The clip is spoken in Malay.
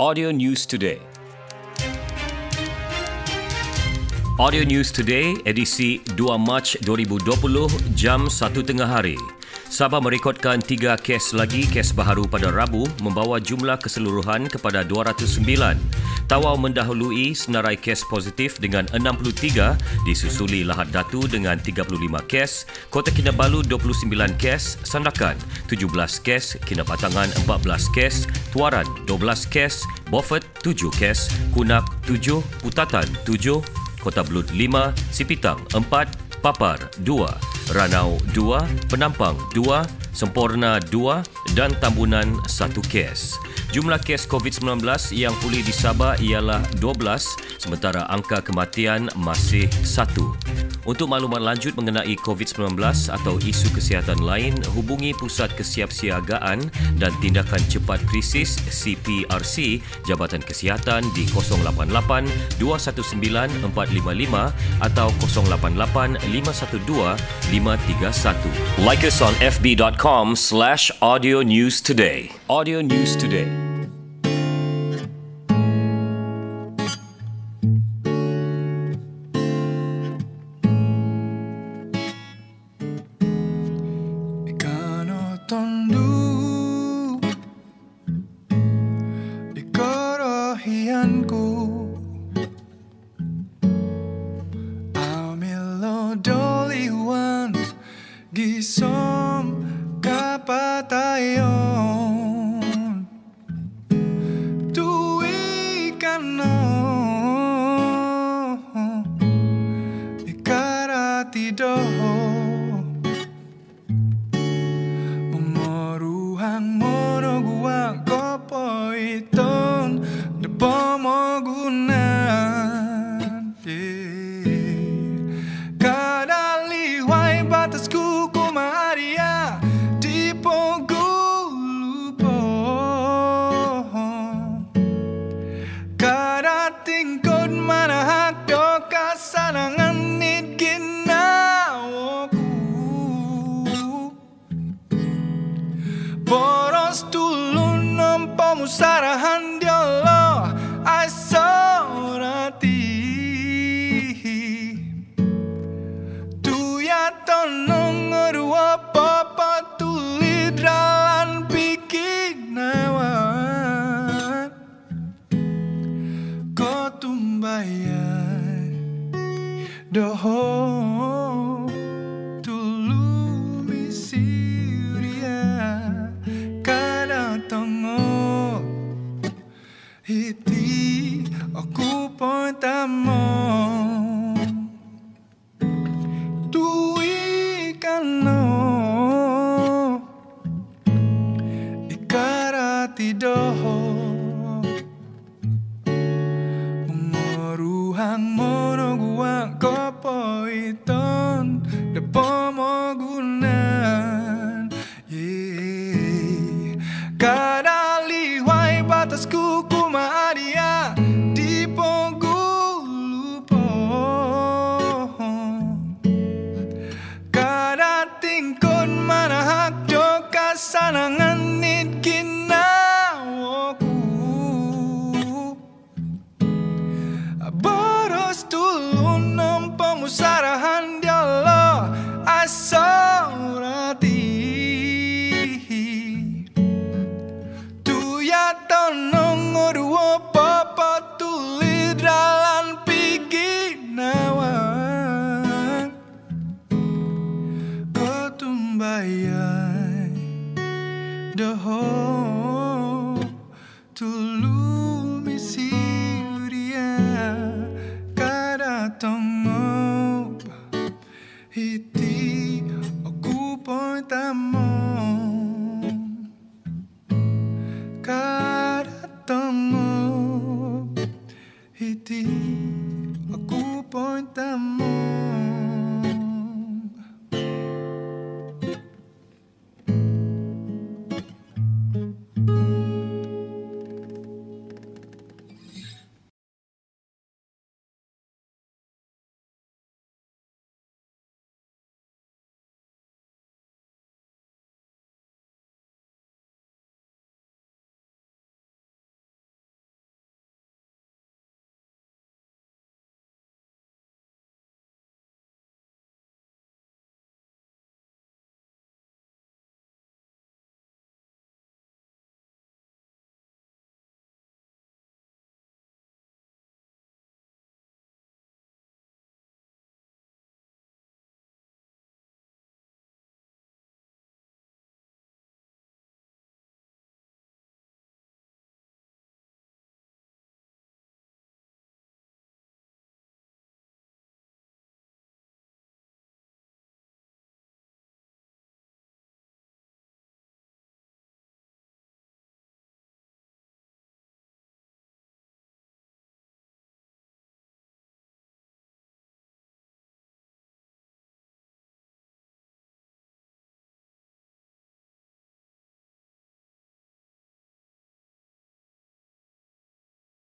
Audio News Today. Audio News Today, edisi 2 Mac 2020, jam 1 tengah hari. Sabah merekodkan tiga kes lagi kes baharu pada Rabu membawa jumlah keseluruhan kepada 209. Tawau mendahului senarai kes positif dengan 63 disusuli Lahad Datu dengan 35 kes, Kota Kinabalu 29 kes, Sandakan 17 kes, Kinabatangan 14 kes, Tuaran 12 kes, Beaufort 7 kes, Kunak 7, Putatan 7, Kota Belud 5, Sipitang 4, Papar 2, Ranau 2, Penampang 2, Sempurna 2 dan Tambunan 1 kes. Jumlah kes COVID-19 yang pulih di Sabah ialah 12 sementara angka kematian masih 1. Untuk maklumat lanjut mengenai COVID-19 atau isu kesihatan lain, hubungi Pusat Kesiapsiagaan dan Tindakan Cepat Krisis CPRC Jabatan Kesihatan di 088 219 455 atau 088 512 531. Like us on fb.com slash audio news today. Audio News Today. kerahianku Amilo Boros tulun ng pamusarahan diolo ay sorati Tuyaton ng arwa papatulid ralan pikinawan Ko tumbayan doho. tului hiti aku pun tamong tui kano ikarati doho mengoruhang monoguang kopo Boros tulun ng pamusarahan dialo asorati Tuyaton ng oruo papatulid ralan pikinawan Kotumbayan Doho Tulu e te ocupam da mão. Cara tão e te